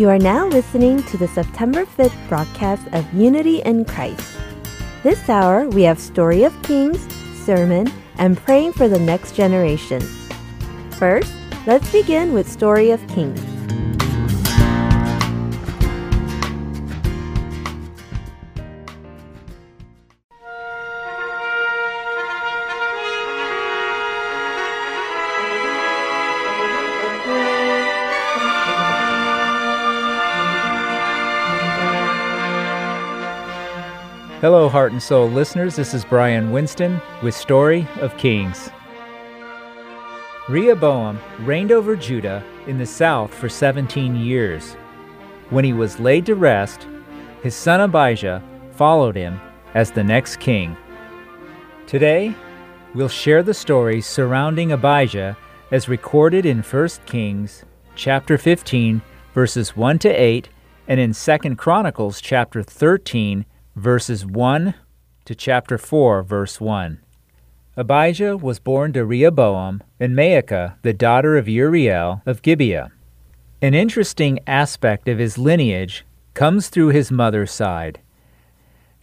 You are now listening to the September 5th broadcast of Unity in Christ. This hour, we have Story of Kings, Sermon, and Praying for the Next Generation. First, let's begin with Story of Kings. Hello, Heart and Soul listeners. This is Brian Winston with Story of Kings. Rehoboam reigned over Judah in the south for 17 years. When he was laid to rest, his son Abijah followed him as the next king. Today, we'll share the story surrounding Abijah as recorded in 1 Kings chapter 15 verses 1 to 8 and in 2 Chronicles chapter 13 verses 1 to chapter 4, verse 1. Abijah was born to Rehoboam and Maacah, the daughter of Uriel of Gibeah. An interesting aspect of his lineage comes through his mother's side.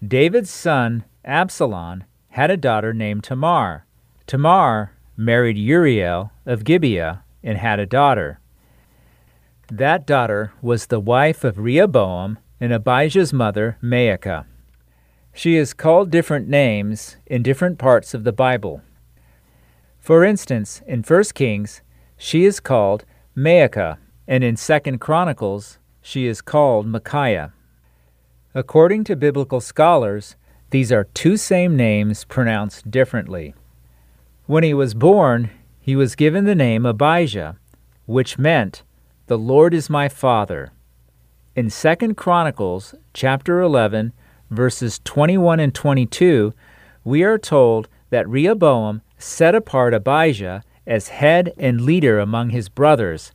David's son, Absalom, had a daughter named Tamar. Tamar married Uriel of Gibeah and had a daughter. That daughter was the wife of Rehoboam and Abijah's mother, Maacah. She is called different names in different parts of the Bible. For instance, in 1 Kings, she is called Maacah, and in 2 Chronicles, she is called Micaiah. According to biblical scholars, these are two same names pronounced differently. When he was born, he was given the name Abijah, which meant, The Lord is my Father. In 2 Chronicles chapter 11, verses 21 and 22, we are told that Rehoboam set apart Abijah as head and leader among his brothers.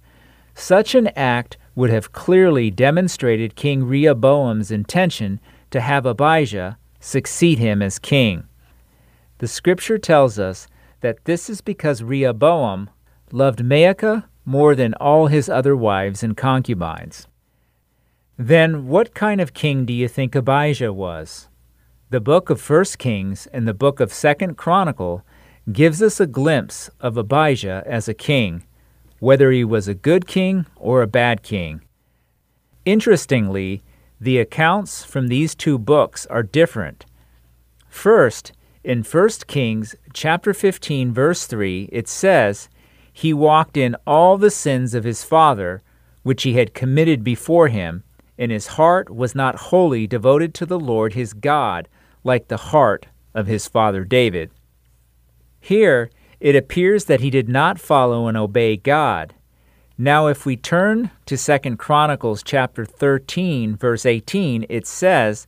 Such an act would have clearly demonstrated King Rehoboam's intention to have Abijah succeed him as king. The scripture tells us that this is because Rehoboam loved Maacah more than all his other wives and concubines. Then what kind of king do you think Abijah was? The book of 1 Kings and the book of 2nd Chronicle gives us a glimpse of Abijah as a king, whether he was a good king or a bad king. Interestingly, the accounts from these two books are different. First, in 1 Kings chapter 15 verse 3, it says, "He walked in all the sins of his father, which he had committed before him, and his heart was not wholly devoted to the Lord his God, like the heart of his father David. Here, it appears that he did not follow and obey God. Now, if we turn to 2 Chronicles chapter 13, verse 18, it says,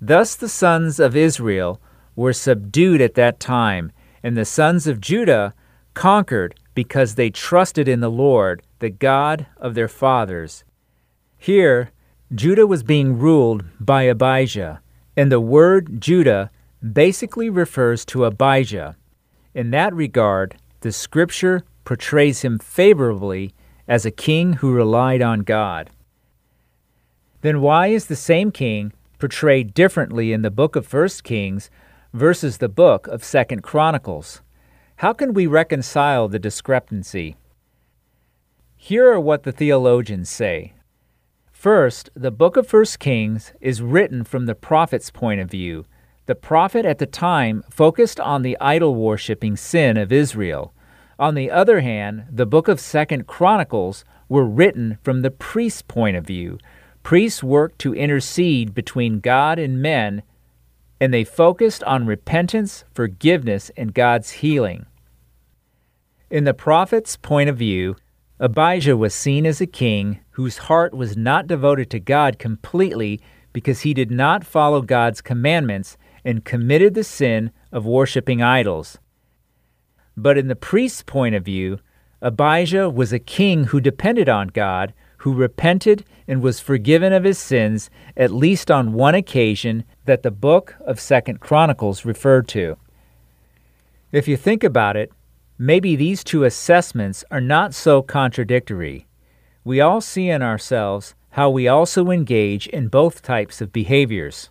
Thus the sons of Israel were subdued at that time, and the sons of Judah conquered because they trusted in the Lord, the God of their fathers. Here, Judah was being ruled by Abijah, and the word Judah basically refers to Abijah. In that regard, the scripture portrays him favorably as a king who relied on God. Then why is the same king portrayed differently in the book of 1 Kings versus the book of 2nd Chronicles? How can we reconcile the discrepancy? Here are what the theologians say. First, the book of 1 Kings is written from the prophet's point of view. The prophet at the time focused on the idol worshipping sin of Israel. On the other hand, the book of 2nd Chronicles were written from the priest's point of view. Priests worked to intercede between God and men, and they focused on repentance, forgiveness, and God's healing. In the prophet's point of view, Abijah was seen as a king whose heart was not devoted to God completely because he did not follow God's commandments and committed the sin of worshiping idols. But in the priest's point of view, Abijah was a king who depended on God, who repented and was forgiven of his sins at least on one occasion that the book of 2nd Chronicles referred to. If you think about it, maybe these two assessments are not so contradictory we all see in ourselves how we also engage in both types of behaviors.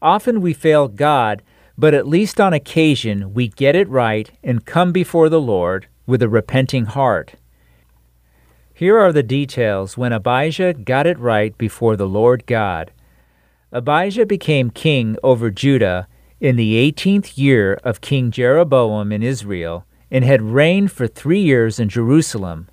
Often we fail God, but at least on occasion we get it right and come before the Lord with a repenting heart. Here are the details when Abijah got it right before the Lord God. Abijah became king over Judah in the eighteenth year of King Jeroboam in Israel, and had reigned for three years in Jerusalem.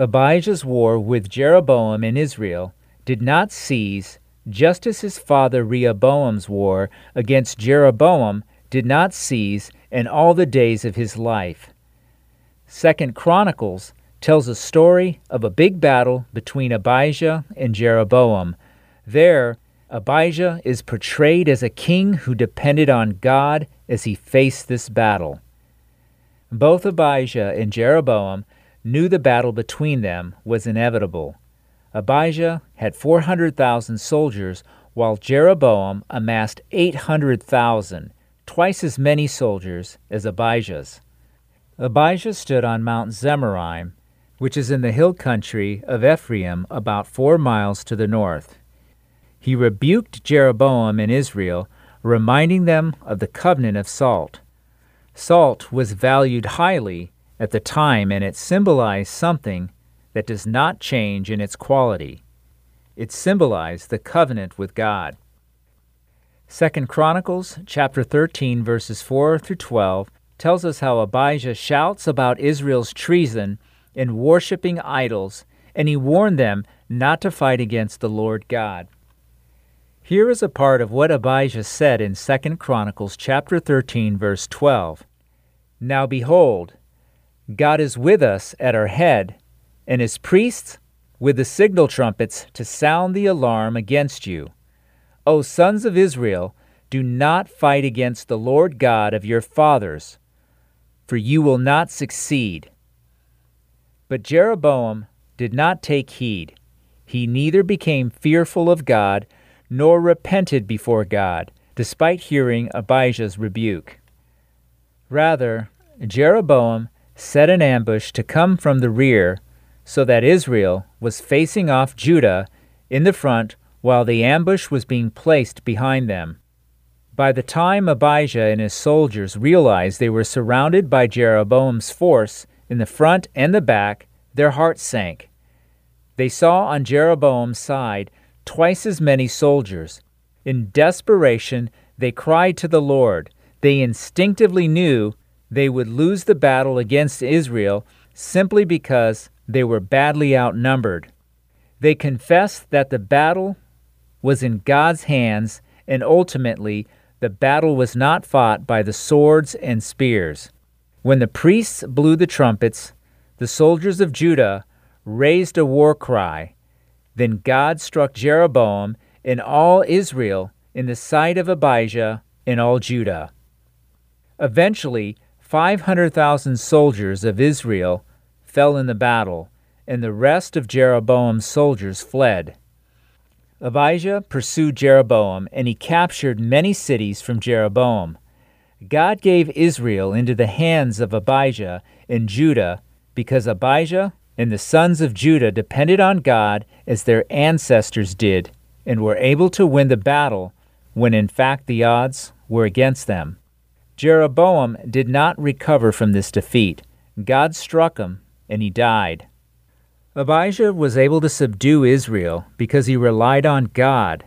Abijah's war with Jeroboam in Israel did not cease, just as his father Rehoboam's war against Jeroboam did not cease in all the days of his life. Second Chronicles tells a story of a big battle between Abijah and Jeroboam. There, Abijah is portrayed as a king who depended on God as he faced this battle. Both Abijah and Jeroboam knew the battle between them was inevitable. Abijah had 400,000 soldiers, while Jeroboam amassed 800,000, twice as many soldiers as Abijah's. Abijah stood on Mount Zemaraim, which is in the hill country of Ephraim about four miles to the north. He rebuked Jeroboam and Israel, reminding them of the covenant of salt. Salt was valued highly at the time and it symbolized something that does not change in its quality. It symbolized the covenant with God. 2 Chronicles chapter 13 verses 4 through 12 tells us how Abijah shouts about Israel's treason in worshiping idols, and he warned them not to fight against the Lord God. Here is a part of what Abijah said in 2 Chronicles chapter 13 verse 12. Now behold, God is with us at our head, and his priests with the signal trumpets to sound the alarm against you. O sons of Israel, do not fight against the Lord God of your fathers, for you will not succeed. But Jeroboam did not take heed. He neither became fearful of God nor repented before God, despite hearing Abijah's rebuke. Rather, Jeroboam set an ambush to come from the rear so that Israel was facing off Judah in the front while the ambush was being placed behind them. By the time Abijah and his soldiers realized they were surrounded by Jeroboam's force in the front and the back, their hearts sank. They saw on Jeroboam's side twice as many soldiers. In desperation, they cried to the Lord. They instinctively knew they would lose the battle against Israel simply because they were badly outnumbered. They confessed that the battle was in God's hands and ultimately the battle was not fought by the swords and spears. When the priests blew the trumpets, the soldiers of Judah raised a war cry. Then God struck Jeroboam and all Israel in the sight of Abijah and all Judah. Eventually, 500,000 soldiers of Israel fell in the battle, and the rest of Jeroboam's soldiers fled. Abijah pursued Jeroboam, and he captured many cities from Jeroboam. God gave Israel into the hands of Abijah and Judah because Abijah and the sons of Judah depended on God as their ancestors did and were able to win the battle when in fact the odds were against them. Jeroboam did not recover from this defeat. God struck him and he died. Abijah was able to subdue Israel because he relied on God.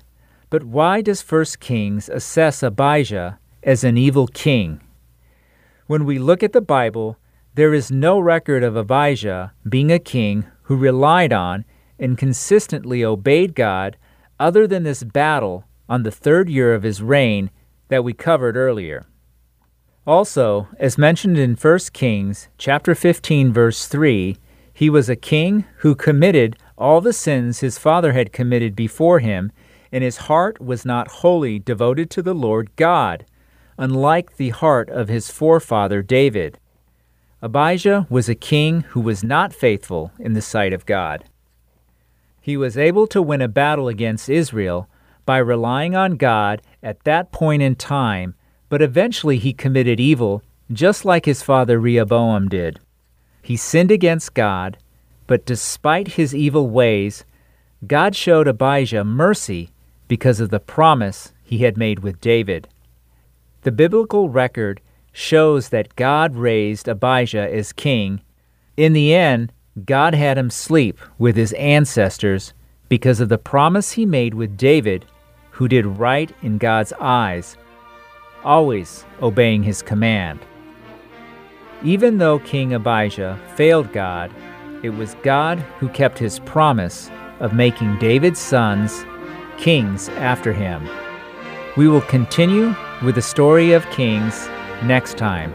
But why does 1 Kings assess Abijah as an evil king? When we look at the Bible, there is no record of Abijah being a king who relied on and consistently obeyed God other than this battle on the third year of his reign that we covered earlier. Also, as mentioned in 1 Kings chapter 15 verse 3, he was a king who committed all the sins his father had committed before him, and his heart was not wholly devoted to the Lord God, unlike the heart of his forefather David. Abijah was a king who was not faithful in the sight of God. He was able to win a battle against Israel by relying on God at that point in time, but eventually he committed evil just like his father Rehoboam did. He sinned against God, but despite his evil ways, God showed Abijah mercy because of the promise he had made with David. The biblical record shows that God raised Abijah as king. In the end, God had him sleep with his ancestors because of the promise he made with David, who did right in God's eyes, always obeying his command. Even though King Abijah failed God, it was God who kept his promise of making David's sons kings after him. We will continue with the story of kings next time.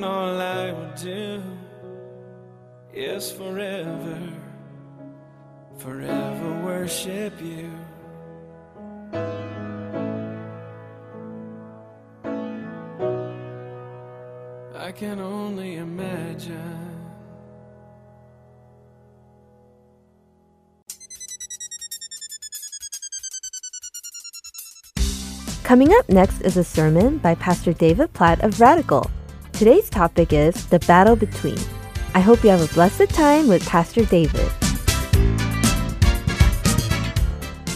When all I would do is forever, forever worship you. I can only imagine. Coming up next is a sermon by Pastor David Platt of Radical. Today's topic is the battle between. I hope you have a blessed time with Pastor David.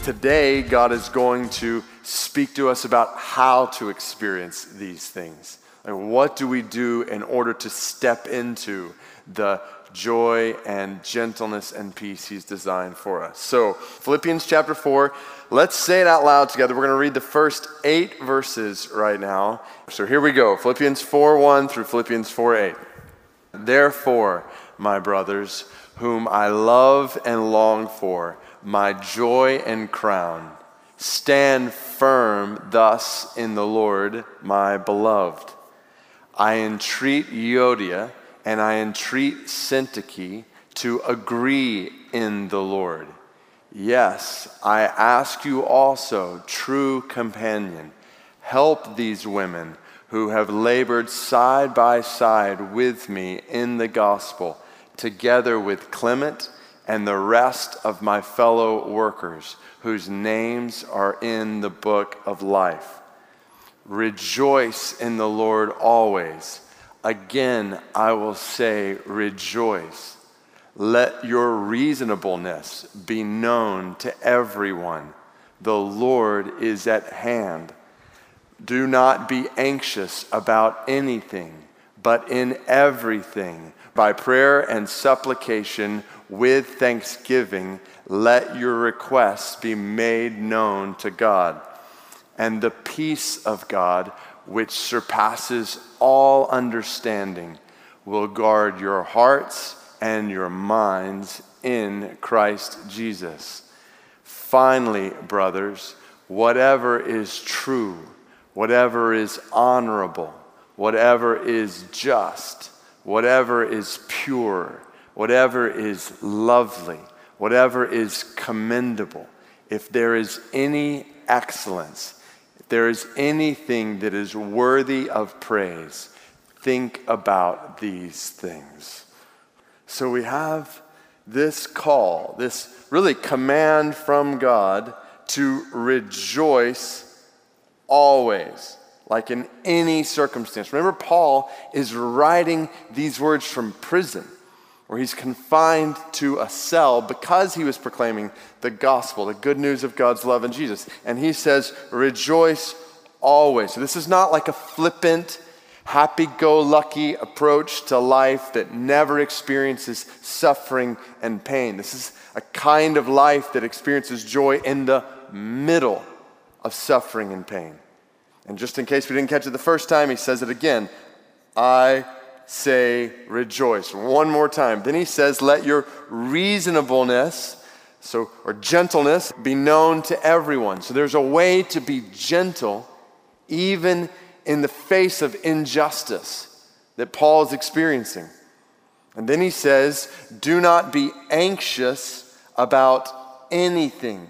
Today, God is going to speak to us about how to experience these things. Like, what do we do in order to step into the joy and gentleness and peace He's designed for us? So, Philippians chapter 4, let's say it out loud together. We're going to read the first eight verses right now. So, here we go Philippians 4 1 through Philippians 4 8. Therefore, my brothers, whom I love and long for, my joy and crown. Stand firm thus in the Lord, my beloved. I entreat Euodia and I entreat Syntyche to agree in the Lord. Yes, I ask you also, true companion, help these women who have labored side by side with me in the gospel, together with Clement and the rest of my fellow workers whose names are in the book of life. Rejoice in the Lord always. Again, I will say, rejoice. Let your reasonableness be known to everyone. The Lord is at hand. Do not be anxious about anything, but in everything, by prayer and supplication, with thanksgiving, let your requests be made known to God. And the peace of God, which surpasses all understanding, will guard your hearts and your minds in Christ Jesus. Finally, brothers, whatever is true, whatever is honorable, whatever is just, whatever is pure, whatever is lovely, whatever is commendable, if there is any excellence, there is anything that is worthy of praise, think about these things. So we have this call, this really command from God to rejoice always, like in any circumstance. Remember, Paul is writing these words from prison where he's confined to a cell because he was proclaiming the gospel, the good news of God's love in Jesus. And he says, Rejoice always. So this is not like a flippant, happy go lucky approach to life that never experiences suffering and pain. This is a kind of life that experiences joy in the middle of suffering and pain. And just in case we didn't catch it the first time, he says it again I say rejoice. One more time. Then he says, let your reasonableness, so or gentleness, be known to everyone. So there's a way to be gentle even in the face of injustice that Paul is experiencing. And then he says, do not be anxious about anything,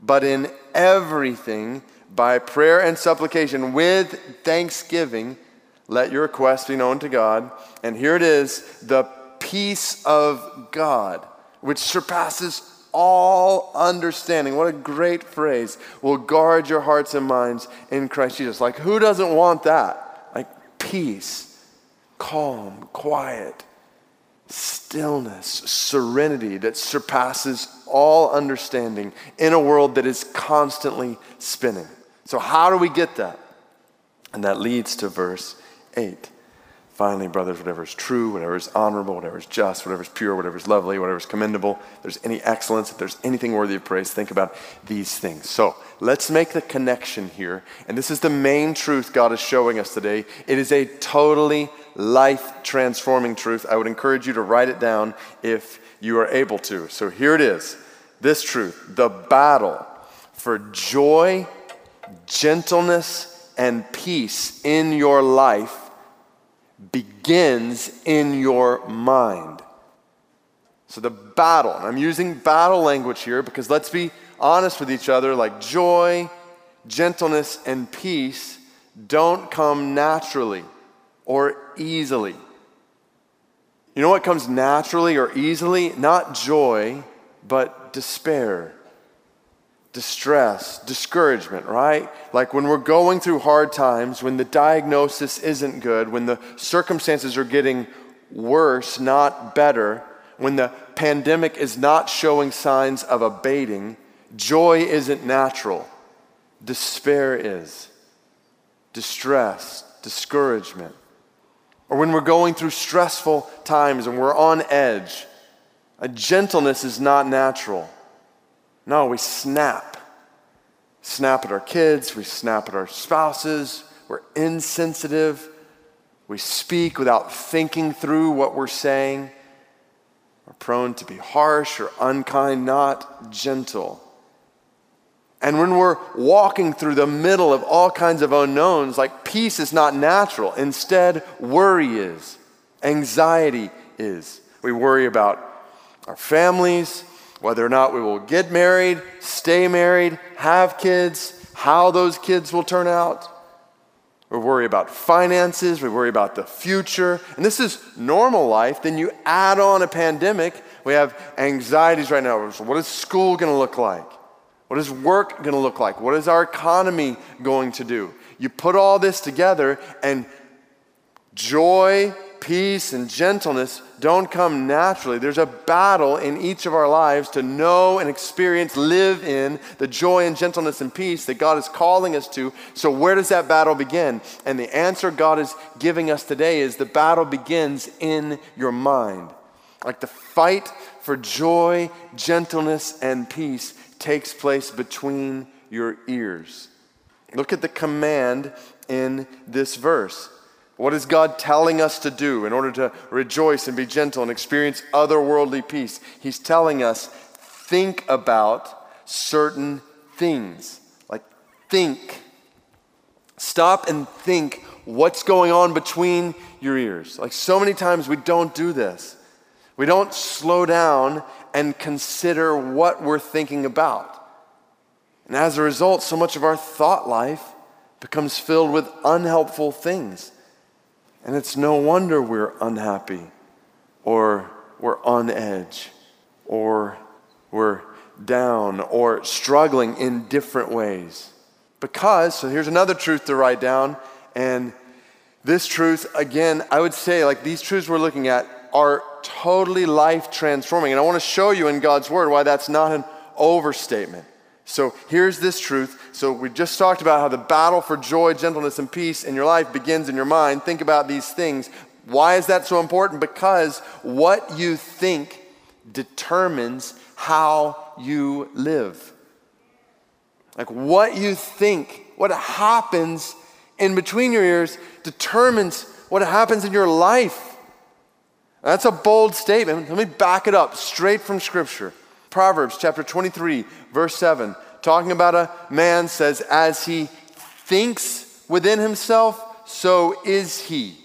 but in everything by prayer and supplication with thanksgiving let your request be known to God. And here it is the peace of God, which surpasses all understanding. What a great phrase. Will guard your hearts and minds in Christ Jesus. Like, who doesn't want that? Like, peace, calm, quiet, stillness, serenity that surpasses all understanding in a world that is constantly spinning. So, how do we get that? And that leads to verse 8. Finally, brothers, whatever is true, whatever is honorable, whatever is just, whatever is pure, whatever is lovely, whatever is commendable, if there's any excellence, if there's anything worthy of praise, think about these things. So let's make the connection here. And this is the main truth God is showing us today. It is a totally life transforming truth. I would encourage you to write it down if you are able to. So here it is this truth the battle for joy, gentleness, and peace in your life begins in your mind. So the battle, I'm using battle language here because let's be honest with each other like joy, gentleness, and peace don't come naturally or easily. You know what comes naturally or easily? Not joy, but despair, distress, discouragement, right? Like when we're going through hard times, when the diagnosis isn't good, when the circumstances are getting worse, not better, when the pandemic is not showing signs of abating, joy isn't natural. Despair is. Distress, discouragement. Or when we're going through stressful times and we're on edge, a gentleness is not natural. No, we snap. Snap at our kids, we snap at our spouses, we're insensitive, we speak without thinking through what we're saying. We're prone to be harsh or unkind, not gentle. And when we're walking through the middle of all kinds of unknowns, like peace is not natural. Instead, worry is, anxiety is. We worry about our families, whether or not we will get married, stay married, have kids, how those kids will turn out. We worry about finances, we worry about the future. And this is normal life. Then you add on a pandemic. We have anxieties right now. What is school going to look like? What is work going to look like? What is our economy going to do? You put all this together, and joy, peace, and gentleness don't come naturally. There's a battle in each of our lives to know and experience, live in the joy and gentleness and peace that God is calling us to. So, where does that battle begin? And the answer God is giving us today is the battle begins in your mind. Like the fight for joy, gentleness, and peace takes place between your ears. Look at the command in this verse. What is God telling us to do in order to rejoice and be gentle and experience otherworldly peace? He's telling us think about certain things. Like think. Stop and think what's going on between your ears. Like so many times we don't do this. We don't slow down and consider what we're thinking about. And as a result, so much of our thought life becomes filled with unhelpful things. And it's no wonder we're unhappy or we're on edge or we're down or struggling in different ways. Because, so here's another truth to write down. And this truth, again, I would say, like these truths we're looking at are totally life transforming. And I want to show you in God's Word why that's not an overstatement. So here's this truth. So we just talked about how the battle for joy, gentleness, and peace in your life begins in your mind. Think about these things. Why is that so important? Because what you think determines how you live. Like what you think, what happens in between your ears determines what happens in your life. That's a bold statement. Let me back it up straight from Scripture. Proverbs chapter 23, verse 7, talking about a man says, As he thinks within himself, so is he.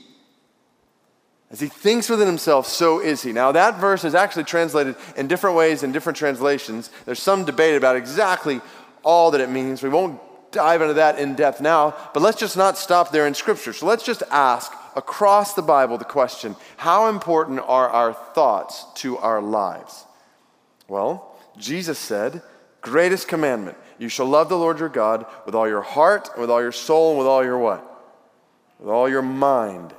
As he thinks within himself, so is he. Now, that verse is actually translated in different ways in different translations. There's some debate about exactly all that it means. We won't dive into that in depth now, but let's just not stop there in Scripture. So let's just ask across the Bible the question how important are our thoughts to our lives? Well, Jesus said, greatest commandment, you shall love the Lord your God with all your heart, with all your soul, and with all your what? With all your mind.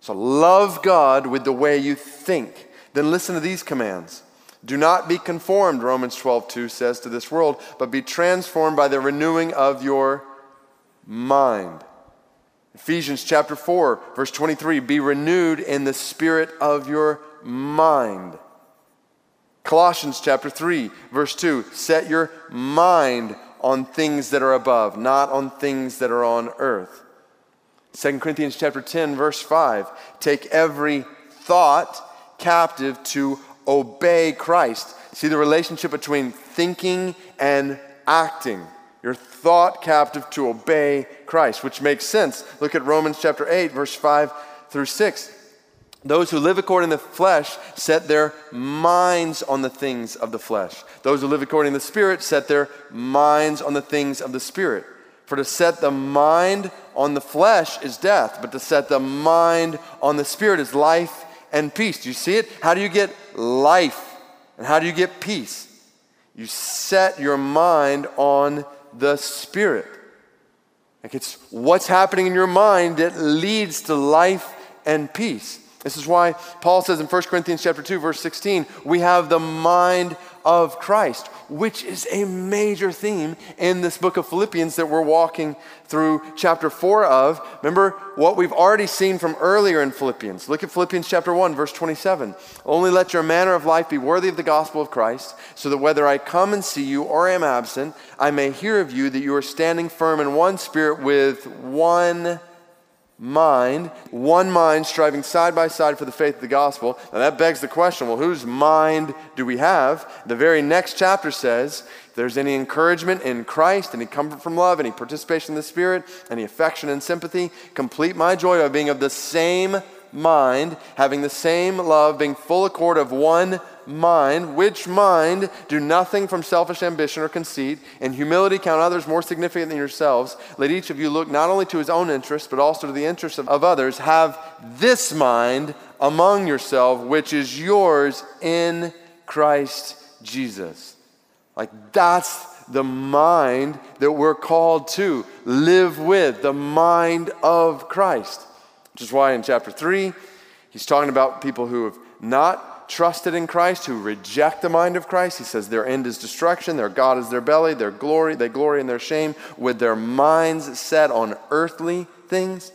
So love God with the way you think. Then listen to these commands. Do not be conformed, Romans 12, 2 says, to this world, but be transformed by the renewing of your mind. Ephesians chapter 4, verse 23 be renewed in the spirit of your mind. Colossians chapter 3, verse 2 set your mind on things that are above, not on things that are on earth. 2 Corinthians chapter 10, verse 5 take every thought captive to obey Christ. See the relationship between thinking and acting. Your thought captive to obey Christ, which makes sense. Look at Romans chapter 8, verse 5 through 6. Those who live according to the flesh set their minds on the things of the flesh. Those who live according to the Spirit set their minds on the things of the Spirit. For to set the mind on the flesh is death, but to set the mind on the Spirit is life and peace. Do you see it? How do you get life? And how do you get peace? You set your mind on the Spirit. Like it's what's happening in your mind that leads to life and peace. This is why Paul says in 1 Corinthians chapter 2 verse 16, we have the mind of Christ, which is a major theme in this book of Philippians that we're walking through chapter 4 of. Remember what we've already seen from earlier in Philippians. Look at Philippians chapter 1 verse 27. Only let your manner of life be worthy of the gospel of Christ, so that whether I come and see you or am absent, I may hear of you that you are standing firm in one spirit with one mind, one mind striving side by side for the faith of the gospel. Now that begs the question well, whose mind do we have? The very next chapter says, if there's any encouragement in Christ, any comfort from love, any participation in the Spirit, any affection and sympathy, complete my joy by being of the same mind, having the same love, being full accord of one mind, which mind do nothing from selfish ambition or conceit. In humility, count others more significant than yourselves. Let each of you look not only to his own interests, but also to the interests of, of others. Have this mind among yourselves, which is yours in Christ Jesus. Like that's the mind that we're called to live with, the mind of Christ. Which is why in chapter 3, he's talking about people who have not trusted in Christ, who reject the mind of Christ. He says their end is destruction, their God is their belly, their glory, they glory in their shame, with their minds set on earthly things.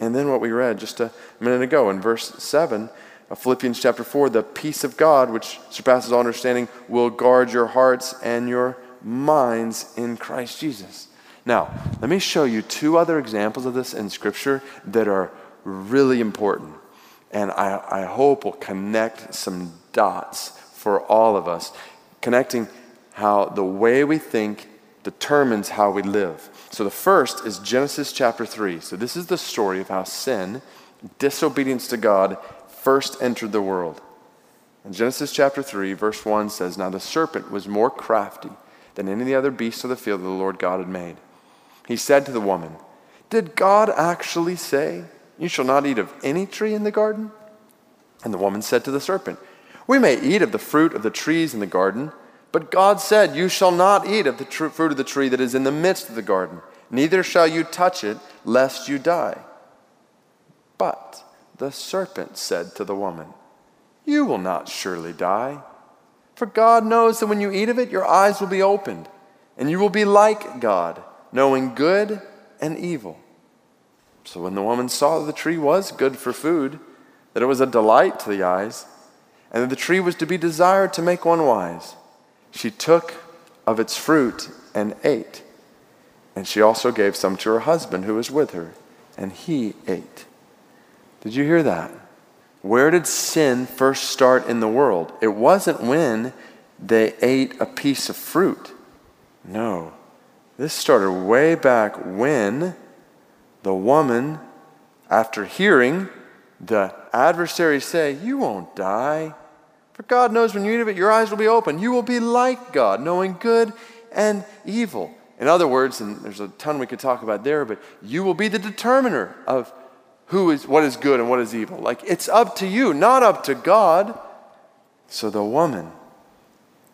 And then what we read just a minute ago in verse 7 of Philippians chapter 4 the peace of God, which surpasses all understanding, will guard your hearts and your minds in Christ Jesus. Now, let me show you two other examples of this in Scripture that are really important and I, I hope will connect some dots for all of us, connecting how the way we think determines how we live. So the first is Genesis chapter 3. So this is the story of how sin, disobedience to God, first entered the world. And Genesis chapter 3, verse 1 says, Now the serpent was more crafty than any of the other beasts of the field that the Lord God had made. He said to the woman, Did God actually say, you shall not eat of any tree in the garden? And the woman said to the serpent, We may eat of the fruit of the trees in the garden, but God said, You shall not eat of the tr- fruit of the tree that is in the midst of the garden, neither shall you touch it, lest you die. But the serpent said to the woman, You will not surely die. For God knows that when you eat of it, your eyes will be opened, and you will be like God, knowing good and evil. So when the woman saw that the tree was good for food, that it was a delight to the eyes, and that the tree was to be desired to make one wise, she took of its fruit and ate. And she also gave some to her husband who was with her, and he ate. Did you hear that? Where did sin first start in the world? It wasn't when they ate a piece of fruit. No. This started way back when the woman, after hearing the adversary say, You won't die. For God knows when you eat of it, your eyes will be open. You will be like God, knowing good and evil. In other words, and there's a ton we could talk about there, but you will be the determiner of who is what is good and what is evil. Like it's up to you, not up to God. So the woman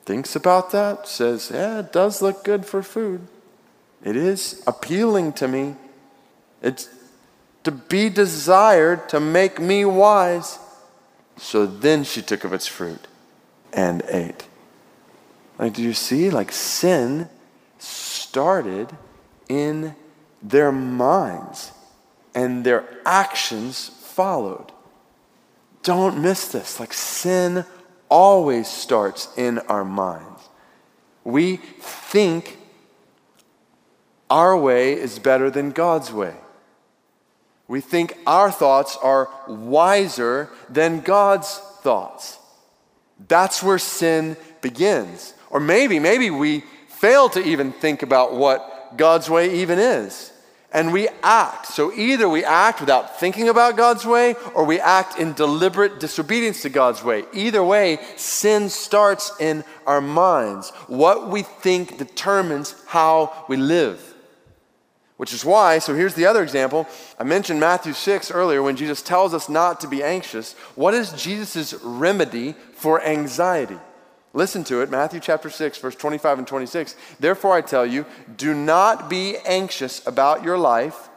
thinks about that, says, Yeah, it does look good for food. It is appealing to me. It's to be desired to make me wise. So then she took of its fruit and ate. Like, do you see? Like, sin started in their minds and their actions followed. Don't miss this. Like, sin always starts in our minds. We think our way is better than God's way. We think our thoughts are wiser than God's thoughts. That's where sin begins. Or maybe, maybe we fail to even think about what God's way even is. And we act. So either we act without thinking about God's way, or we act in deliberate disobedience to God's way. Either way, sin starts in our minds. What we think determines how we live. Which is why, so here's the other example. I mentioned Matthew 6 earlier when Jesus tells us not to be anxious. What is Jesus' remedy for anxiety? Listen to it, Matthew chapter 6, verse 25 and 26. Therefore, I tell you, do not be anxious about your life,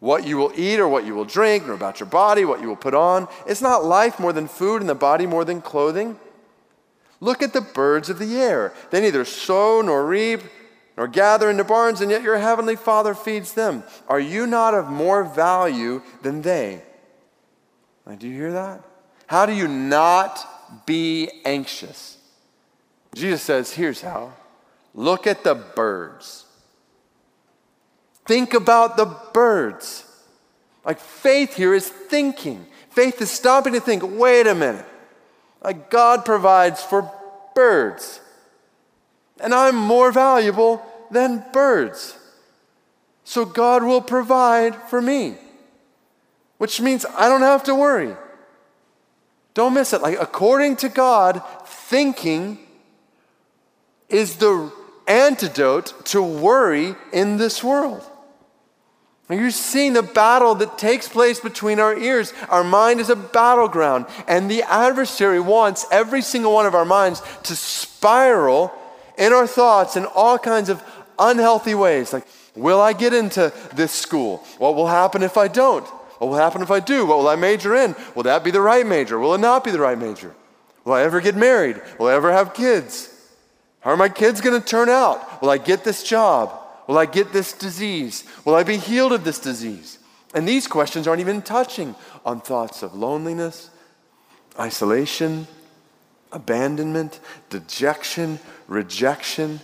what you will eat or what you will drink, nor about your body, what you will put on. It's not life more than food and the body more than clothing? Look at the birds of the air. They neither sow nor reap nor gather into barns, and yet your heavenly Father feeds them. Are you not of more value than they? Do you hear that? How do you not be anxious? Jesus says, here's how look at the birds. Think about the birds. Like faith here is thinking. Faith is stopping to think, wait a minute. Like God provides for birds. And I'm more valuable than birds. So God will provide for me, which means I don't have to worry. Don't miss it. Like, according to God, thinking is the antidote to worry in this world. And you're seeing the battle that takes place between our ears. Our mind is a battleground, and the adversary wants every single one of our minds to spiral in our thoughts in all kinds of unhealthy ways. Like, will I get into this school? What will happen if I don't? What will happen if I do? What will I major in? Will that be the right major? Will it not be the right major? Will I ever get married? Will I ever have kids? How are my kids going to turn out? Will I get this job? Will I get this disease? Will I be healed of this disease? And these questions aren't even touching on thoughts of loneliness, isolation, abandonment, dejection, rejection.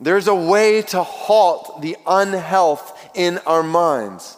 There's a way to halt the unhealth in our minds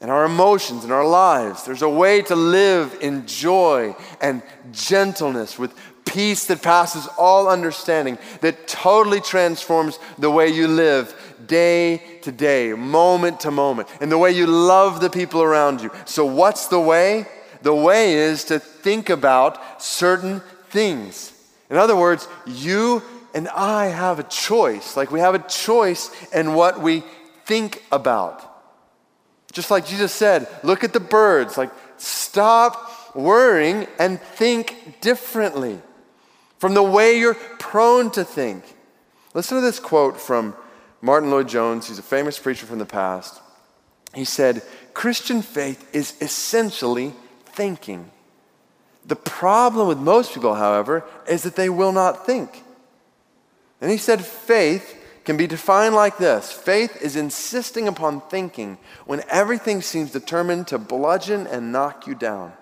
and our emotions and our lives. There's a way to live in joy and gentleness with peace that passes all understanding, that totally transforms the way you live day to day, moment to moment, and the way you love the people around you. So, what's the way? The way is to think about certain things. In other words, you and I have a choice. Like we have a choice in what we think about. Just like Jesus said, look at the birds. Like, stop worrying and think differently from the way you're prone to think. Listen to this quote from Martyn Lloyd-Jones. He's a famous preacher from the past. He said, Christian faith is essentially thinking. The problem with most people, however, is that they will not think. And he said, faith can be defined like this faith is insisting upon thinking when everything seems determined to bludgeon and knock you down.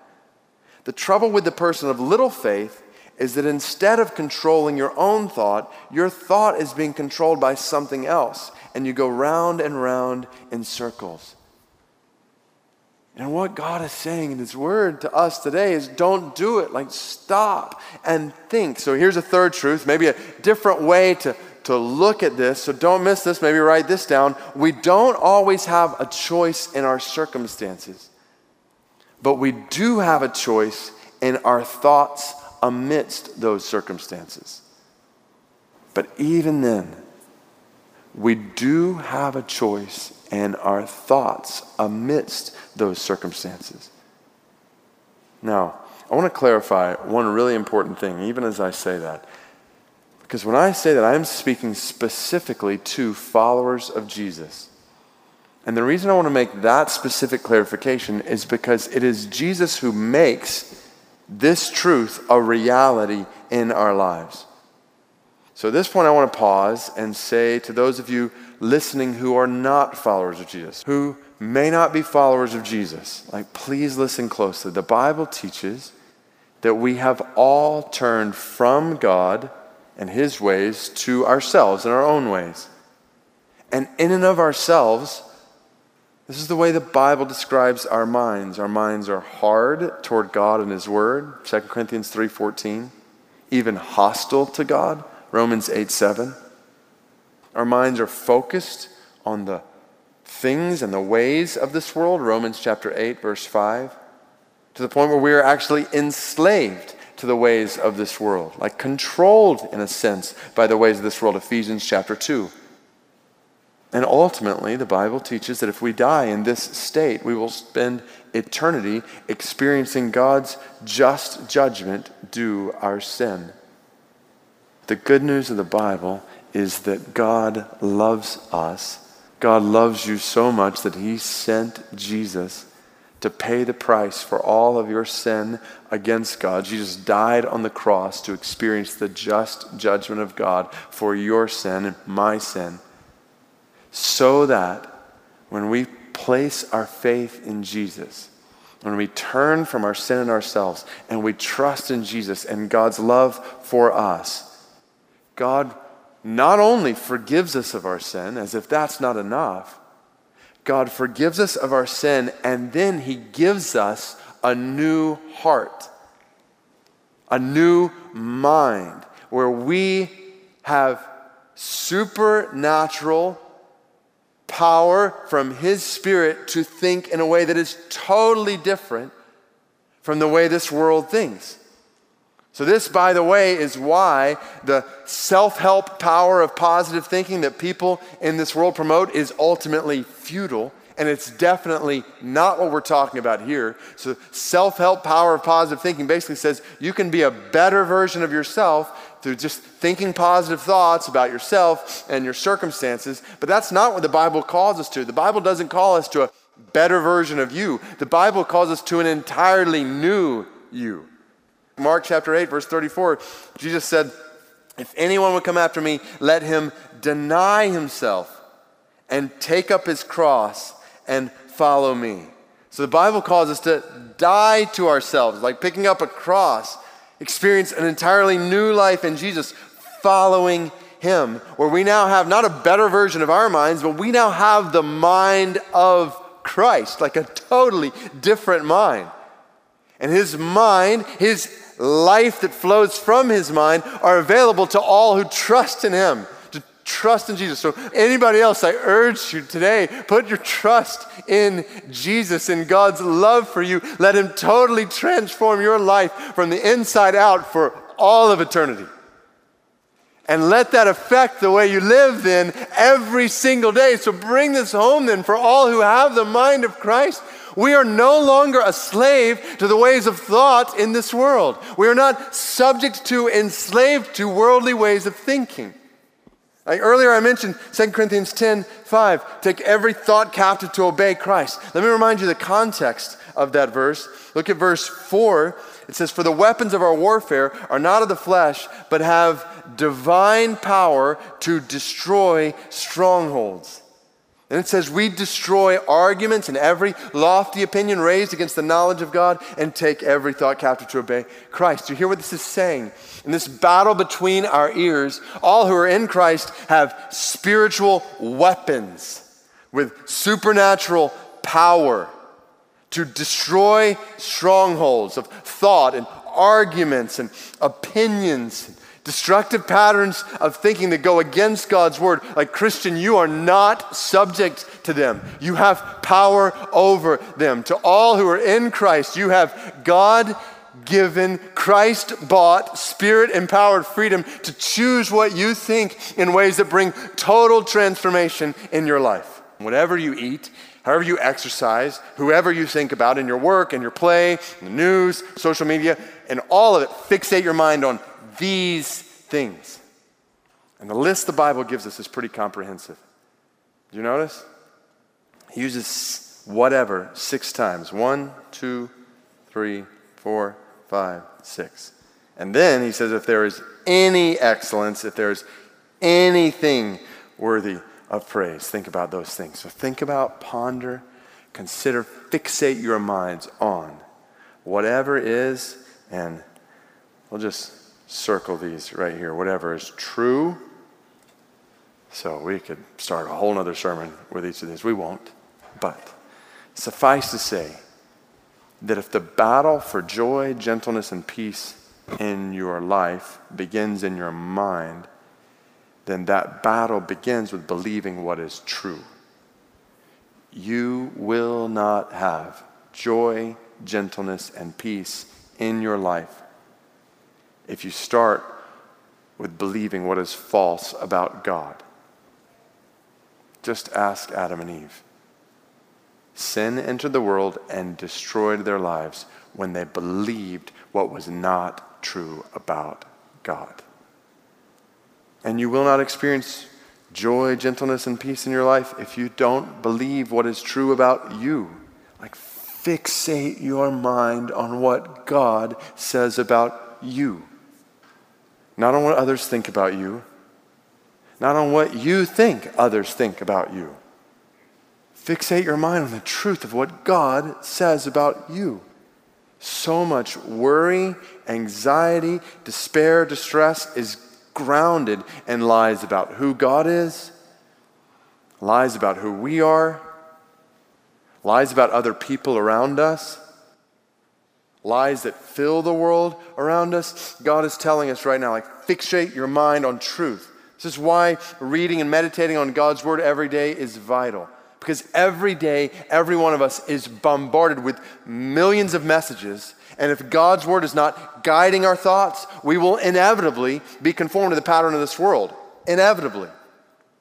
The trouble with the person of little faith is that instead of controlling your own thought, your thought is being controlled by something else, and you go round and round in circles. And what God is saying in His Word to us today is don't do it. Like, stop and think. So, here's a third truth, maybe a different way to to look at this, so don't miss this, maybe write this down. We don't always have a choice in our circumstances, but we do have a choice in our thoughts amidst those circumstances. But even then, we do have a choice in our thoughts amidst those circumstances. Now, I want to clarify one really important thing, even as I say that. Because when I say that, I'm speaking specifically to followers of Jesus. And the reason I want to make that specific clarification is because it is Jesus who makes this truth a reality in our lives. So at this point, I want to pause and say to those of you listening who are not followers of Jesus, who may not be followers of Jesus, like please listen closely. The Bible teaches that we have all turned from God and his ways to ourselves and our own ways. And in and of ourselves, this is the way the Bible describes our minds. Our minds are hard toward God and his word, 2 Corinthians 3:14, even hostile to God, Romans 8:7. Our minds are focused on the things and the ways of this world, Romans chapter 8 verse 5, to the point where we are actually enslaved to the ways of this world, like controlled in a sense by the ways of this world, Ephesians chapter 2. And ultimately, the Bible teaches that if we die in this state, we will spend eternity experiencing God's just judgment due our sin. The good news of the Bible is that God loves us. God loves you so much that He sent Jesus to pay the price for all of your sin against God. Jesus died on the cross to experience the just judgment of God for your sin and my sin, so that when we place our faith in Jesus, when we turn from our sin and ourselves and we trust in Jesus and God's love for us, God not only forgives us of our sin, as if that's not enough, God forgives us of our sin, and then He gives us a new heart, a new mind, where we have supernatural power from His Spirit to think in a way that is totally different from the way this world thinks. So, this, by the way, is why the self help power of positive thinking that people in this world promote is ultimately futile. And it's definitely not what we're talking about here. So, self help power of positive thinking basically says you can be a better version of yourself through just thinking positive thoughts about yourself and your circumstances. But that's not what the Bible calls us to. The Bible doesn't call us to a better version of you, the Bible calls us to an entirely new you. Mark chapter 8, verse 34, Jesus said, If anyone would come after me, let him deny himself and take up his cross and follow me. So the Bible calls us to die to ourselves, like picking up a cross, experience an entirely new life in Jesus, following him, where we now have not a better version of our minds, but we now have the mind of Christ, like a totally different mind. And his mind, his life that flows from his mind are available to all who trust in him. To trust in Jesus. So, anybody else, I urge you today, put your trust in Jesus, in God's love for you. Let him totally transform your life from the inside out for all of eternity. And let that affect the way you live then every single day. So bring this home then for all who have the mind of Christ. We are no longer a slave to the ways of thought in this world. We are not subject to, enslaved to worldly ways of thinking. Earlier, I mentioned 2 Corinthians 10 5, take every thought captive to obey Christ. Let me remind you the context of that verse. Look at verse 4. It says, For the weapons of our warfare are not of the flesh, but have divine power to destroy strongholds. And it says, We destroy arguments and every lofty opinion raised against the knowledge of God and take every thought captive to obey Christ. Do you hear what this is saying? In this battle between our ears, all who are in Christ have spiritual weapons with supernatural power to destroy strongholds of thought and arguments and opinions destructive patterns of thinking that go against God's word. Like, Christian, you are not subject to them. You have power over them. To all who are in Christ, you have God given, Christ bought, spirit empowered freedom to choose what you think in ways that bring total transformation in your life. Whatever you eat, however you exercise, whoever you think about in your work, in your play, in the news, social media, and all of it, fixate your mind on these things. And the list the Bible gives us is pretty comprehensive. Do you notice? He uses whatever six times one, two, three, four, five, six. And then he says, if there is any excellence, if there is anything worthy of praise, think about those things. So think about, ponder, consider, fixate your minds on whatever is, and we'll just circle these right here. Whatever is true. So we could start a whole nother sermon with each of these. We won't. But suffice to say that if the battle for joy, gentleness, and peace in your life begins in your mind, then that battle begins with believing what is true. You will not have joy, gentleness, and peace in your life if you start with believing what is false about God. Just ask Adam and Eve. Sin entered the world and destroyed their lives when they believed what was not true about God. And you will not experience joy, gentleness, and peace in your life if you don't believe what is true about you. Like, fixate your mind on what God says about you, not on what others think about you, not on what you think others think about you. Fixate your mind on the truth of what God says about you. So much worry, anxiety, despair, distress is grounded in lies about who God is, lies about who we are, lies about other people around us, lies that fill the world around us. God is telling us right now, like, fixate your mind on truth. This is why reading and meditating on God's word every day is vital. Because every day, every one of us is bombarded with millions of messages. And if God's word is not guiding our thoughts, we will inevitably be conformed to the pattern of this world. Inevitably.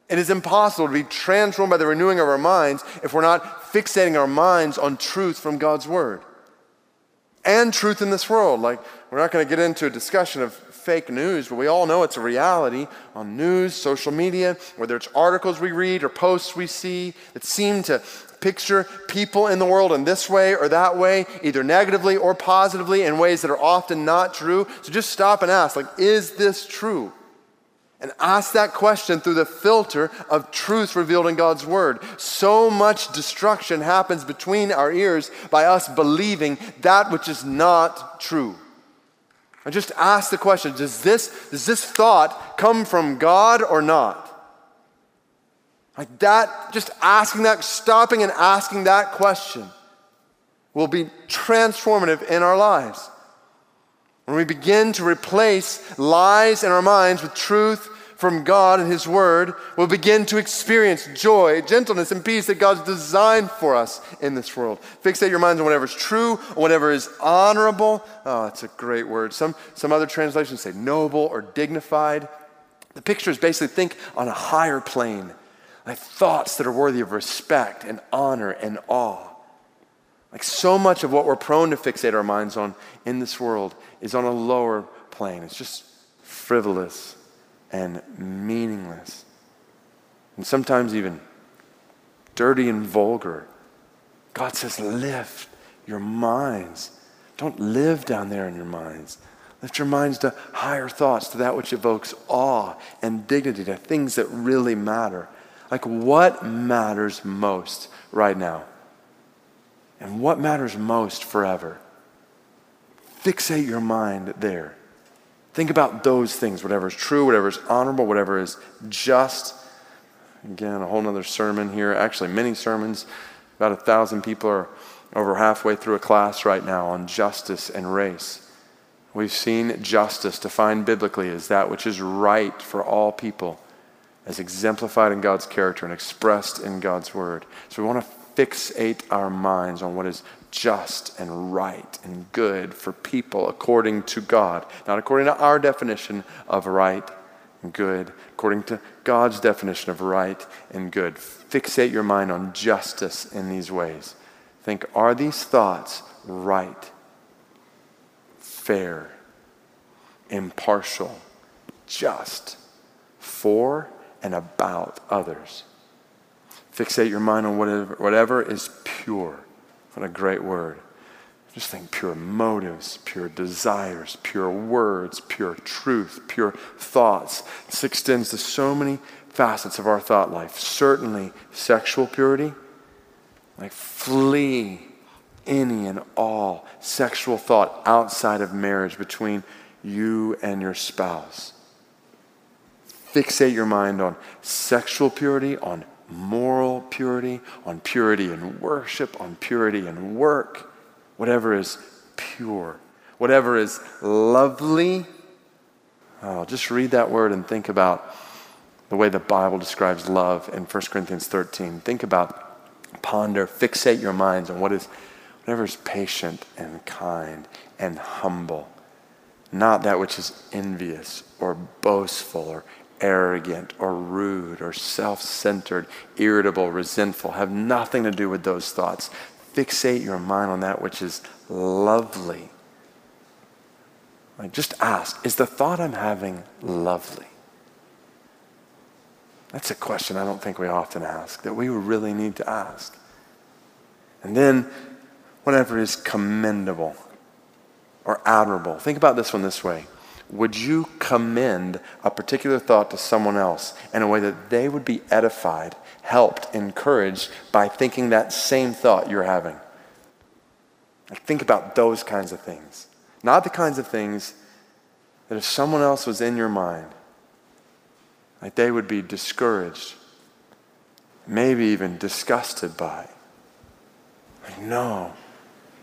It is impossible to be transformed by the renewing of our minds if we're not fixating our minds on truth from God's word and truth in this world. Like, we're not going to get into a discussion of fake news, but we all know it's a reality on news, social media, whether it's articles we read or posts we see that seem to picture people in the world in this way or that way, either negatively or positively in ways that are often not true. So just stop and ask, like, is this true? And ask that question through the filter of truth revealed in God's Word. So much destruction happens between our ears by us believing that which is not true. And just ask the question does this, does this thought come from God or not? Like that, just asking that, stopping and asking that question will be transformative in our lives. When we begin to replace lies in our minds with truth from God and His Word, we'll begin to experience joy, gentleness, and peace that God's designed for us in this world. Fixate your minds on whatever is true, whatever is honorable. Oh, it's a great word. Some, some other translations say noble or dignified. The picture is basically think on a higher plane, like thoughts that are worthy of respect and honor and awe. Like so much of what we're prone to fixate our minds on in this world is on a lower plane. It's just frivolous and meaningless. And sometimes even dirty and vulgar. God says, lift your minds. Don't live down there in your minds. Lift your minds to higher thoughts, to that which evokes awe and dignity, to things that really matter. Like what matters most right now? And what matters most forever? Fixate your mind there. Think about those things, whatever is true, whatever is honorable, whatever is just. Again, a whole nother sermon here. Actually, many sermons. About a thousand people are over halfway through a class right now on justice and race. We've seen justice defined biblically as that which is right for all people, as exemplified in God's character and expressed in God's word. So we want to fixate our minds on what is just and right and good for people according to God, not according to our definition of right and good, according to God's definition of right and good. Fixate your mind on justice in these ways. Think, are these thoughts right, fair, impartial, just, for and about others? Fixate your mind on whatever, whatever is pure. What a great word. Just think pure motives, pure desires, pure words, pure truth, pure thoughts. This extends to so many facets of our thought life. Certainly, sexual purity. Like, flee any and all sexual thought outside of marriage between you and your spouse. Fixate your mind on sexual purity, on moral purity, on purity in worship, on purity in work, whatever is pure, whatever is lovely. Oh, just read that word and think about the way the Bible describes love in 1 Corinthians 13. Think about, ponder, fixate your minds on what is, whatever is patient and kind and humble, not that which is envious or boastful or arrogant or rude or self centered, irritable, resentful. Have nothing to do with those thoughts. Fixate your mind on that which is lovely. Like just ask, is the thought I'm having lovely? That's a question I don't think we often ask, that we really need to ask. And then, whatever is commendable or admirable. Think about this one this way. Would you commend a particular thought to someone else in a way that they would be edified, helped, encouraged by thinking that same thought you're having? Like think about those kinds of things. Not the kinds of things that if someone else was in your mind, like they would be discouraged, maybe even disgusted by. Like, no.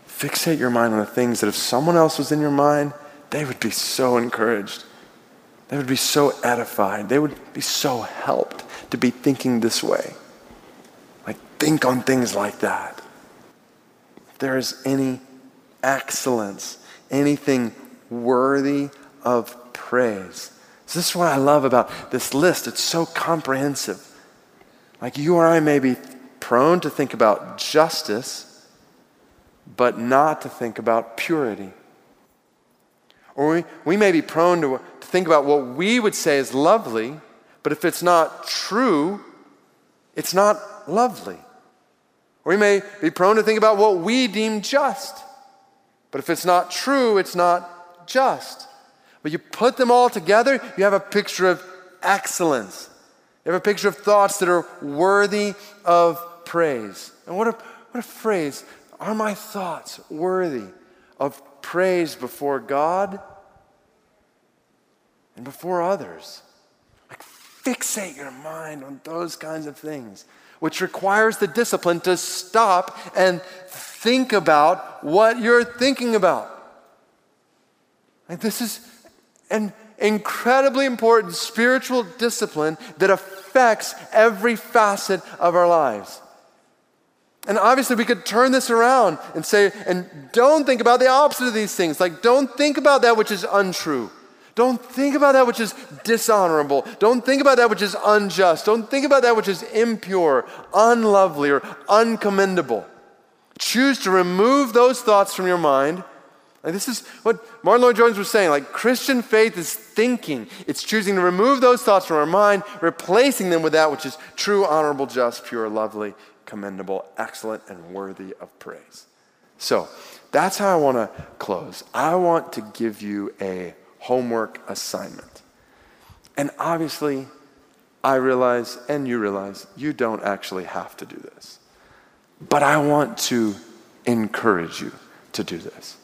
Fixate your mind on the things that if someone else was in your mind, they would be so encouraged. They would be so edified. They would be so helped to be thinking this way. Like, think on things like that. If there is any excellence, anything worthy of praise. So this is what I love about this list. It's so comprehensive. Like you or I may be prone to think about justice, but not to think about purity. Or we, we may be prone to, to think about what we would say is lovely, but if it's not true, it's not lovely. Or we may be prone to think about what we deem just, but if it's not true, it's not just. But you put them all together, you have a picture of excellence. You have a picture of thoughts that are worthy of praise. And what a, what a phrase. Are my thoughts worthy of praise before God and before others? Like, fixate your mind on those kinds of things, which requires the discipline to stop and think about what you're thinking about. Like, this is an incredibly important spiritual discipline that affects every facet of our lives. And obviously, we could turn this around and say, and don't think about the opposite of these things. Like, don't think about that which is untrue. Don't think about that which is dishonorable. Don't think about that which is unjust. Don't think about that which is impure, unlovely, or uncommendable. Choose to remove those thoughts from your mind like this is what Martyn Lloyd-Jones was saying. Like Christian faith is thinking. It's choosing to remove those thoughts from our mind, replacing them with that which is true, honorable, just, pure, lovely, commendable, excellent, and worthy of praise. So that's how I want to close. I want to give you a homework assignment. And obviously, I realize, and you realize, you don't actually have to do this. But I want to encourage you to do this.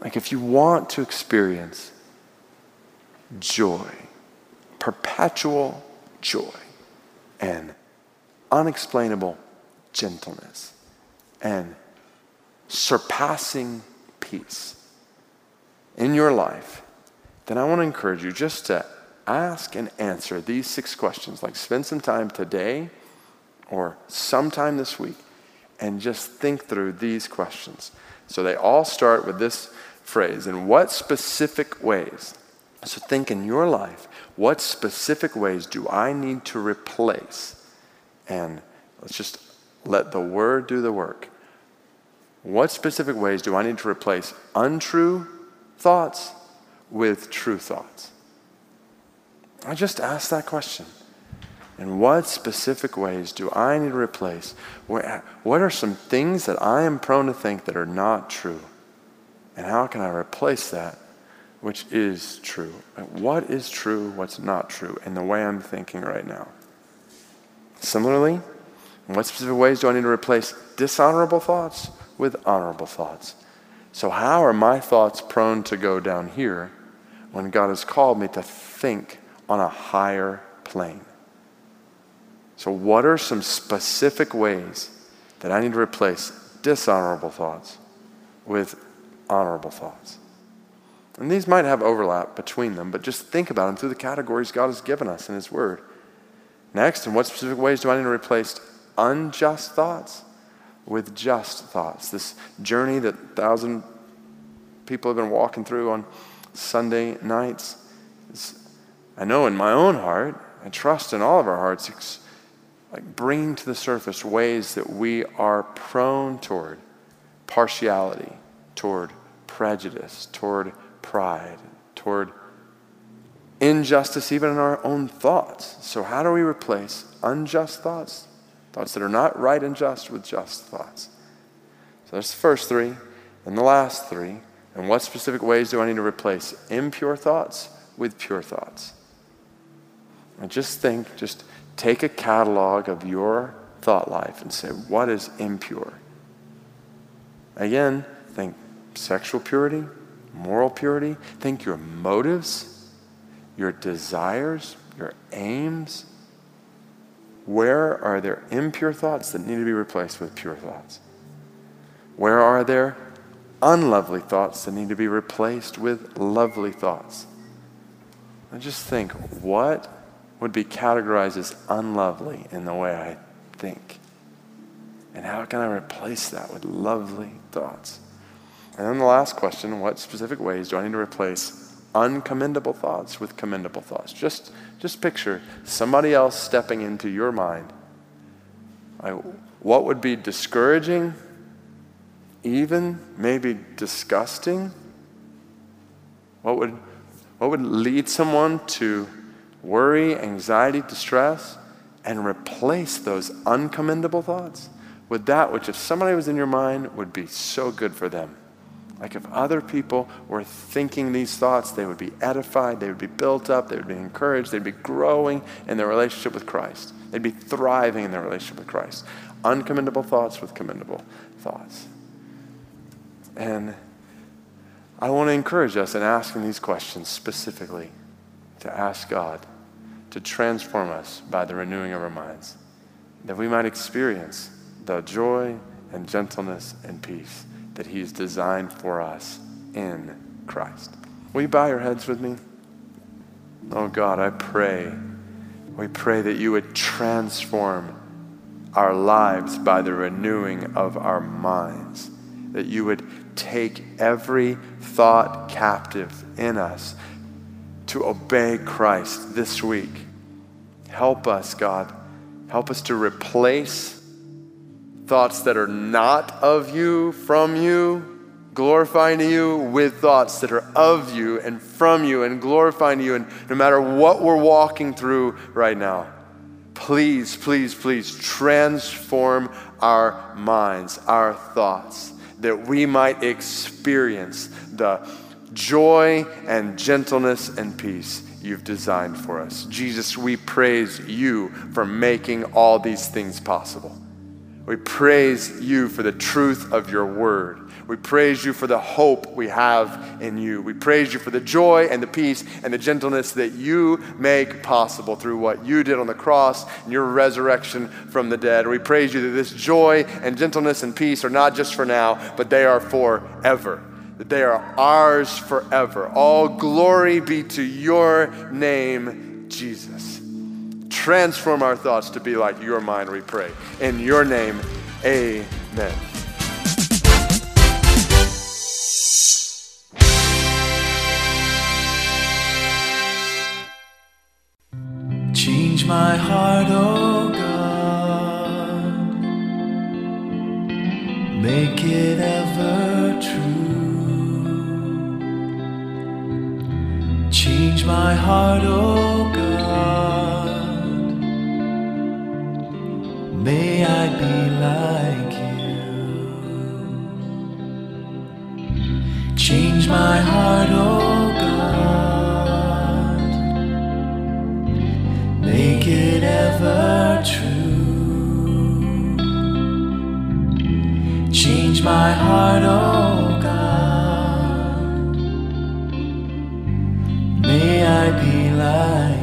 Like, if you want to experience joy, perpetual joy, and unexplainable gentleness, and surpassing peace in your life, then I want to encourage you just to ask and answer these six questions. Like, spend some time today or sometime this week and just think through these questions. So they all start with this phrase. In what specific ways? So think in your life, what specific ways do I need to replace? And let's just let the word do the work. What specific ways do I need to replace untrue thoughts with true thoughts? I just asked that question. In what specific ways do I need to replace? What are some things that I am prone to think that are not true? And how can I replace that which is true? What is true, what's not true, in the way I'm thinking right now? Similarly, in what specific ways do I need to replace dishonorable thoughts with honorable thoughts? So, how are my thoughts prone to go down here when God has called me to think on a higher plane? So, what are some specific ways that I need to replace dishonorable thoughts with honorable thoughts. And these might have overlap between them, but just think about them through the categories God has given us in His Word. Next, in what specific ways do I need to replace unjust thoughts with just thoughts? This journey that thousand people have been walking through on Sunday nights is I know in my own heart, I trust in all of our hearts, ex- like bringing to the surface ways that we are prone toward partiality, toward prejudice, toward pride, toward injustice, even in our own thoughts. So, how do we replace unjust thoughts, thoughts that are not right and just, with just thoughts? So, there's the first three, and the last three. And what specific ways do I need to replace impure thoughts with pure thoughts? And just think, just take a catalog of your thought life and say, what is impure? Again, think sexual purity, moral purity. Think your motives, your desires, your aims. Where are there impure thoughts that need to be replaced with pure thoughts? Where are there unlovely thoughts that need to be replaced with lovely thoughts? And just think what would be categorized as unlovely in the way I think? And how can I replace that with lovely thoughts? And then the last question what specific ways do I need to replace uncommendable thoughts with commendable thoughts? Just, just picture somebody else stepping into your mind. Like, what would be discouraging, even maybe disgusting? What would, what would lead someone to worry, anxiety, distress, and replace those uncommendable thoughts with that which, if somebody was in your mind, would be so good for them. Like if other people were thinking these thoughts, they would be edified, they would be built up, they would be encouraged, they'd be growing in their relationship with Christ. They'd be thriving in their relationship with Christ. Uncommendable thoughts with commendable thoughts. And I want to encourage us in asking these questions specifically to ask God to transform us by the renewing of our minds, that we might experience the joy and gentleness and peace that He's designed for us in Christ. Will you bow your heads with me? Oh God, I pray. We pray that you would transform our lives by the renewing of our minds, that you would take every thought captive in us to obey Christ this week. Help us, God. Help us to replace thoughts that are not of you, from you, glorifying to you, with thoughts that are of you and from you and glorifying to you. And no matter what we're walking through right now, please, please, please transform our minds, our thoughts, that we might experience the joy and gentleness and peace you've designed for us. Jesus, we praise you for making all these things possible. We praise you for the truth of your word. We praise you for the hope we have in you. We praise you for the joy and the peace and the gentleness that you make possible through what you did on the cross and your resurrection from the dead. We praise you that this joy and gentleness and peace are not just for now, but they are forever. That they are ours forever. All glory be to your name, Jesus. Transform our thoughts to be like your mind, we pray. In your name, amen. Change my heart, oh God. Make it ever true. Change my heart, oh God. May I be like you. Change my heart, oh God. Make it ever true. Change my heart, oh God. May I be like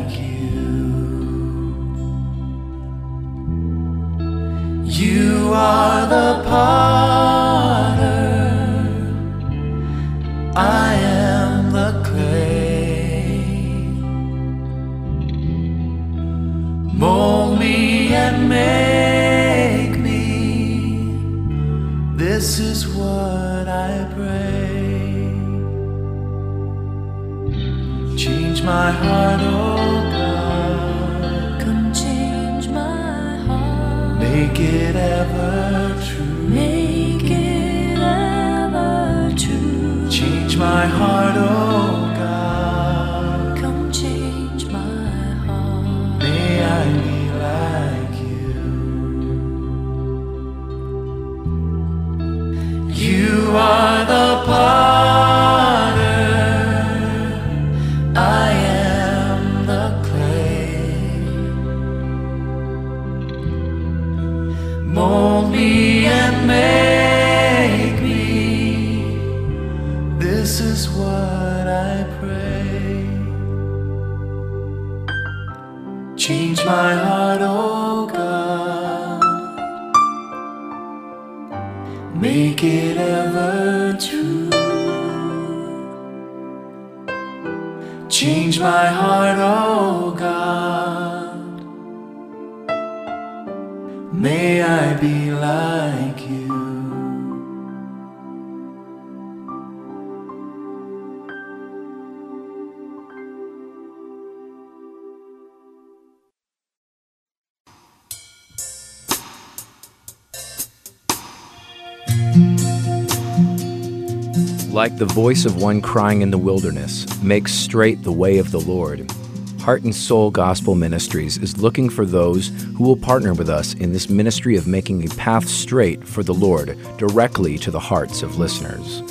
voice of one crying in the wilderness, make straight the way of the Lord. Heart and Soul Gospel Ministries is looking for those who will partner with us in this ministry of making a path straight for the Lord directly to the hearts of listeners.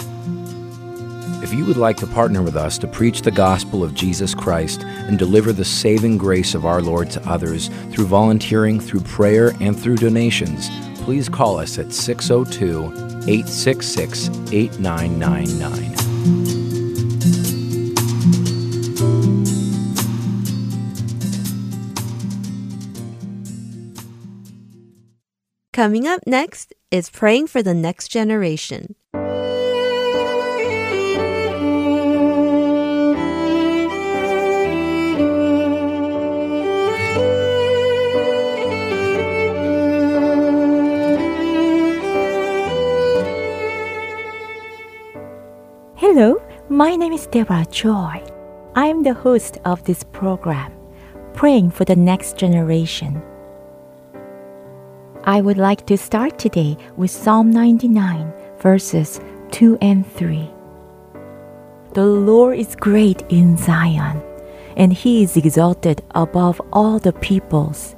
If you would like to partner with us to preach the gospel of Jesus Christ and deliver the saving grace of our Lord to others through volunteering, through prayer, and through donations, please call us at 602 866 8999. Coming up next is praying for the next generation. Hello, my name is Deborah Joy. I am the host of this program, Praying for the Next Generation. I would like to start today with Psalm 99, verses 2 and 3. The Lord is great in Zion, and he is exalted above all the peoples.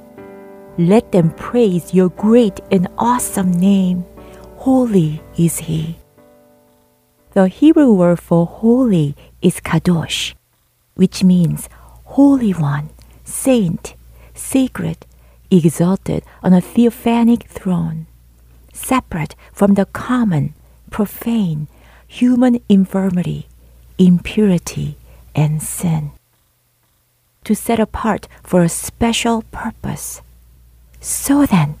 Let them praise your great and awesome name. Holy is he. The Hebrew word for holy is kadosh, which means holy one, saint, sacred, exalted on a theophanic throne, separate from the common, profane, human infirmity, impurity, and sin. To set apart for a special purpose. So then,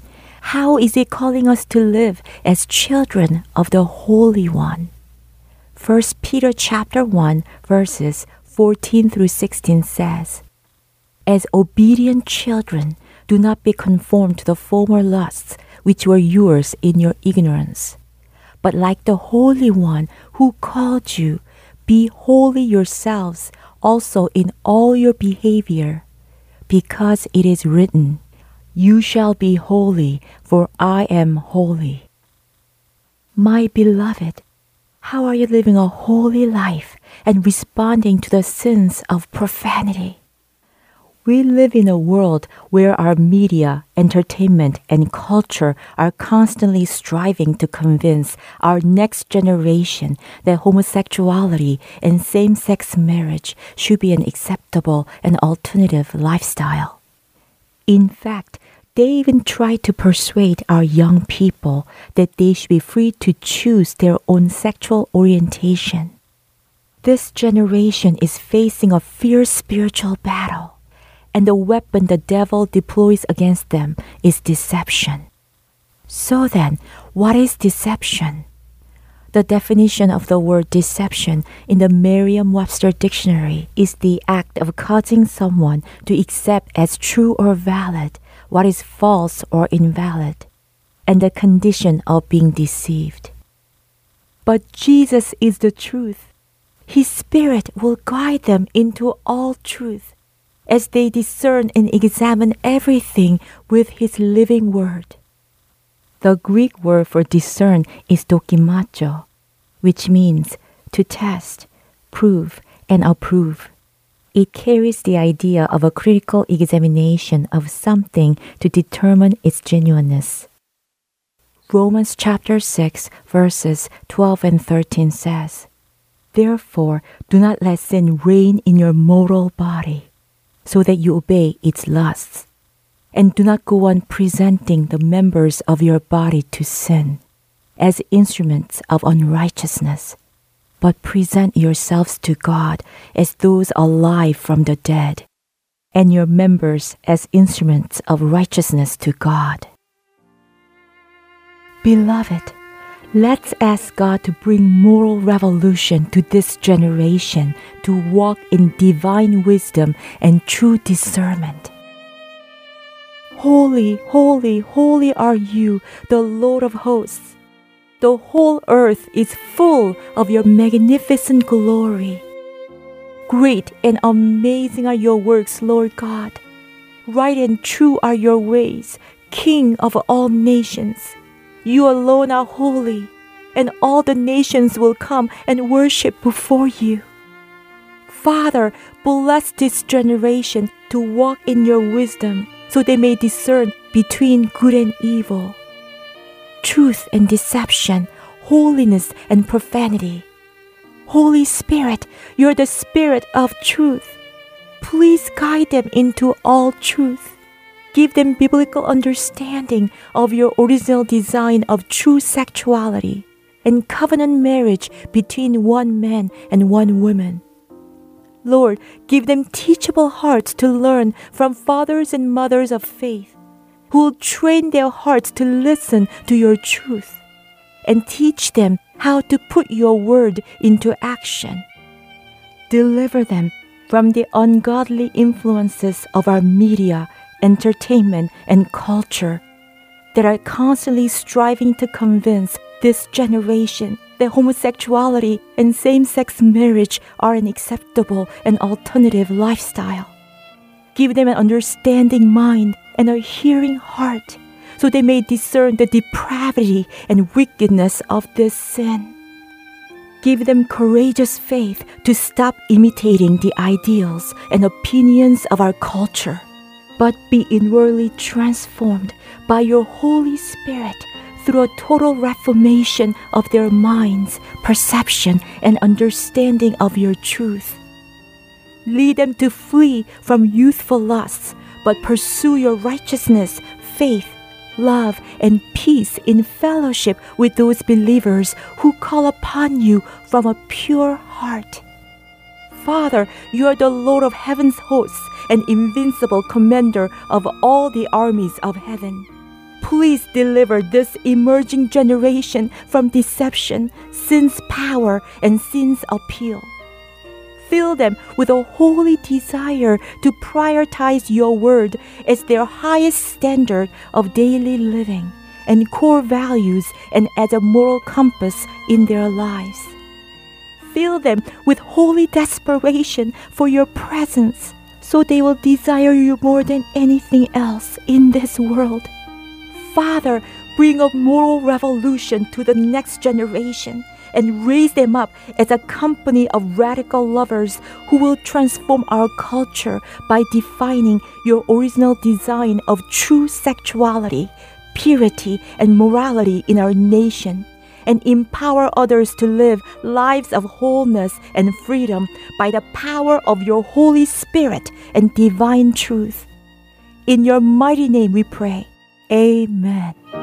how is He calling us to live as children of the Holy One? 1 Peter chapter 1 verses 14 through 16 says, As obedient children, do not be conformed to the former lusts which were yours in your ignorance. But like the Holy One who called you, be holy yourselves also in all your behavior, because it is written, You shall be holy, for I am holy. My beloved, how are you living a holy life and responding to the sins of profanity? We live in a world where our media, entertainment, and culture are constantly striving to convince our next generation that homosexuality and same sex marriage should be an acceptable and alternative lifestyle. In fact, they even try to persuade our young people that they should be free to choose their own sexual orientation. This generation is facing a fierce spiritual battle, and the weapon the devil deploys against them is deception. So then, what is deception? The definition of the word deception in the Merriam Webster dictionary is the act of causing someone to accept as true or valid what is false or invalid, and the condition of being deceived. But Jesus is the truth. His Spirit will guide them into all truth as they discern and examine everything with His living Word. The Greek word for discern is dokimacho, which means to test, prove, and approve. It carries the idea of a critical examination of something to determine its genuineness. Romans chapter 6, verses 12 and 13 says, Therefore, do not let sin reign in your mortal body, so that you obey its lusts. And do not go on presenting the members of your body to sin as instruments of unrighteousness, but present yourselves to God as those alive from the dead, and your members as instruments of righteousness to God. Beloved, let's ask God to bring moral revolution to this generation to walk in divine wisdom and true discernment. Holy, holy, holy are you, the Lord of hosts. The whole earth is full of your magnificent glory. Great and amazing are your works, Lord God. Right and true are your ways, King of all nations. You alone are holy, and all the nations will come and worship before you. Father, bless this generation to walk in your wisdom so they may discern between good and evil, truth and deception, holiness and profanity. Holy Spirit, you're the Spirit of truth. Please guide them into all truth. Give them biblical understanding of your original design of true sexuality and covenant marriage between one man and one woman. Lord, give them teachable hearts to learn from fathers and mothers of faith who will train their hearts to listen to your truth and teach them how to put your word into action. Deliver them from the ungodly influences of our media, entertainment, and culture that are constantly striving to convince this generation that homosexuality and same sex marriage are an acceptable and alternative lifestyle. Give them an understanding mind and a hearing heart so they may discern the depravity and wickedness of this sin. Give them courageous faith to stop imitating the ideals and opinions of our culture, but be inwardly transformed by your Holy Spirit through a total reformation of their minds, perception, and understanding of your truth. Lead them to flee from youthful lusts, but pursue your righteousness, faith, love, and peace in fellowship with those believers who call upon you from a pure heart. Father, you are the Lord of heaven's hosts and invincible commander of all the armies of heaven. Please deliver this emerging generation from deception, sin's power, and sin's appeal. Fill them with a holy desire to prioritize your word as their highest standard of daily living and core values and as a moral compass in their lives. Fill them with holy desperation for your presence so they will desire you more than anything else in this world. Father, bring a moral revolution to the next generation and raise them up as a company of radical lovers who will transform our culture by defining your original design of true sexuality, purity, and morality in our nation. And empower others to live lives of wholeness and freedom by the power of your Holy Spirit and divine truth. In your mighty name we pray. Amen.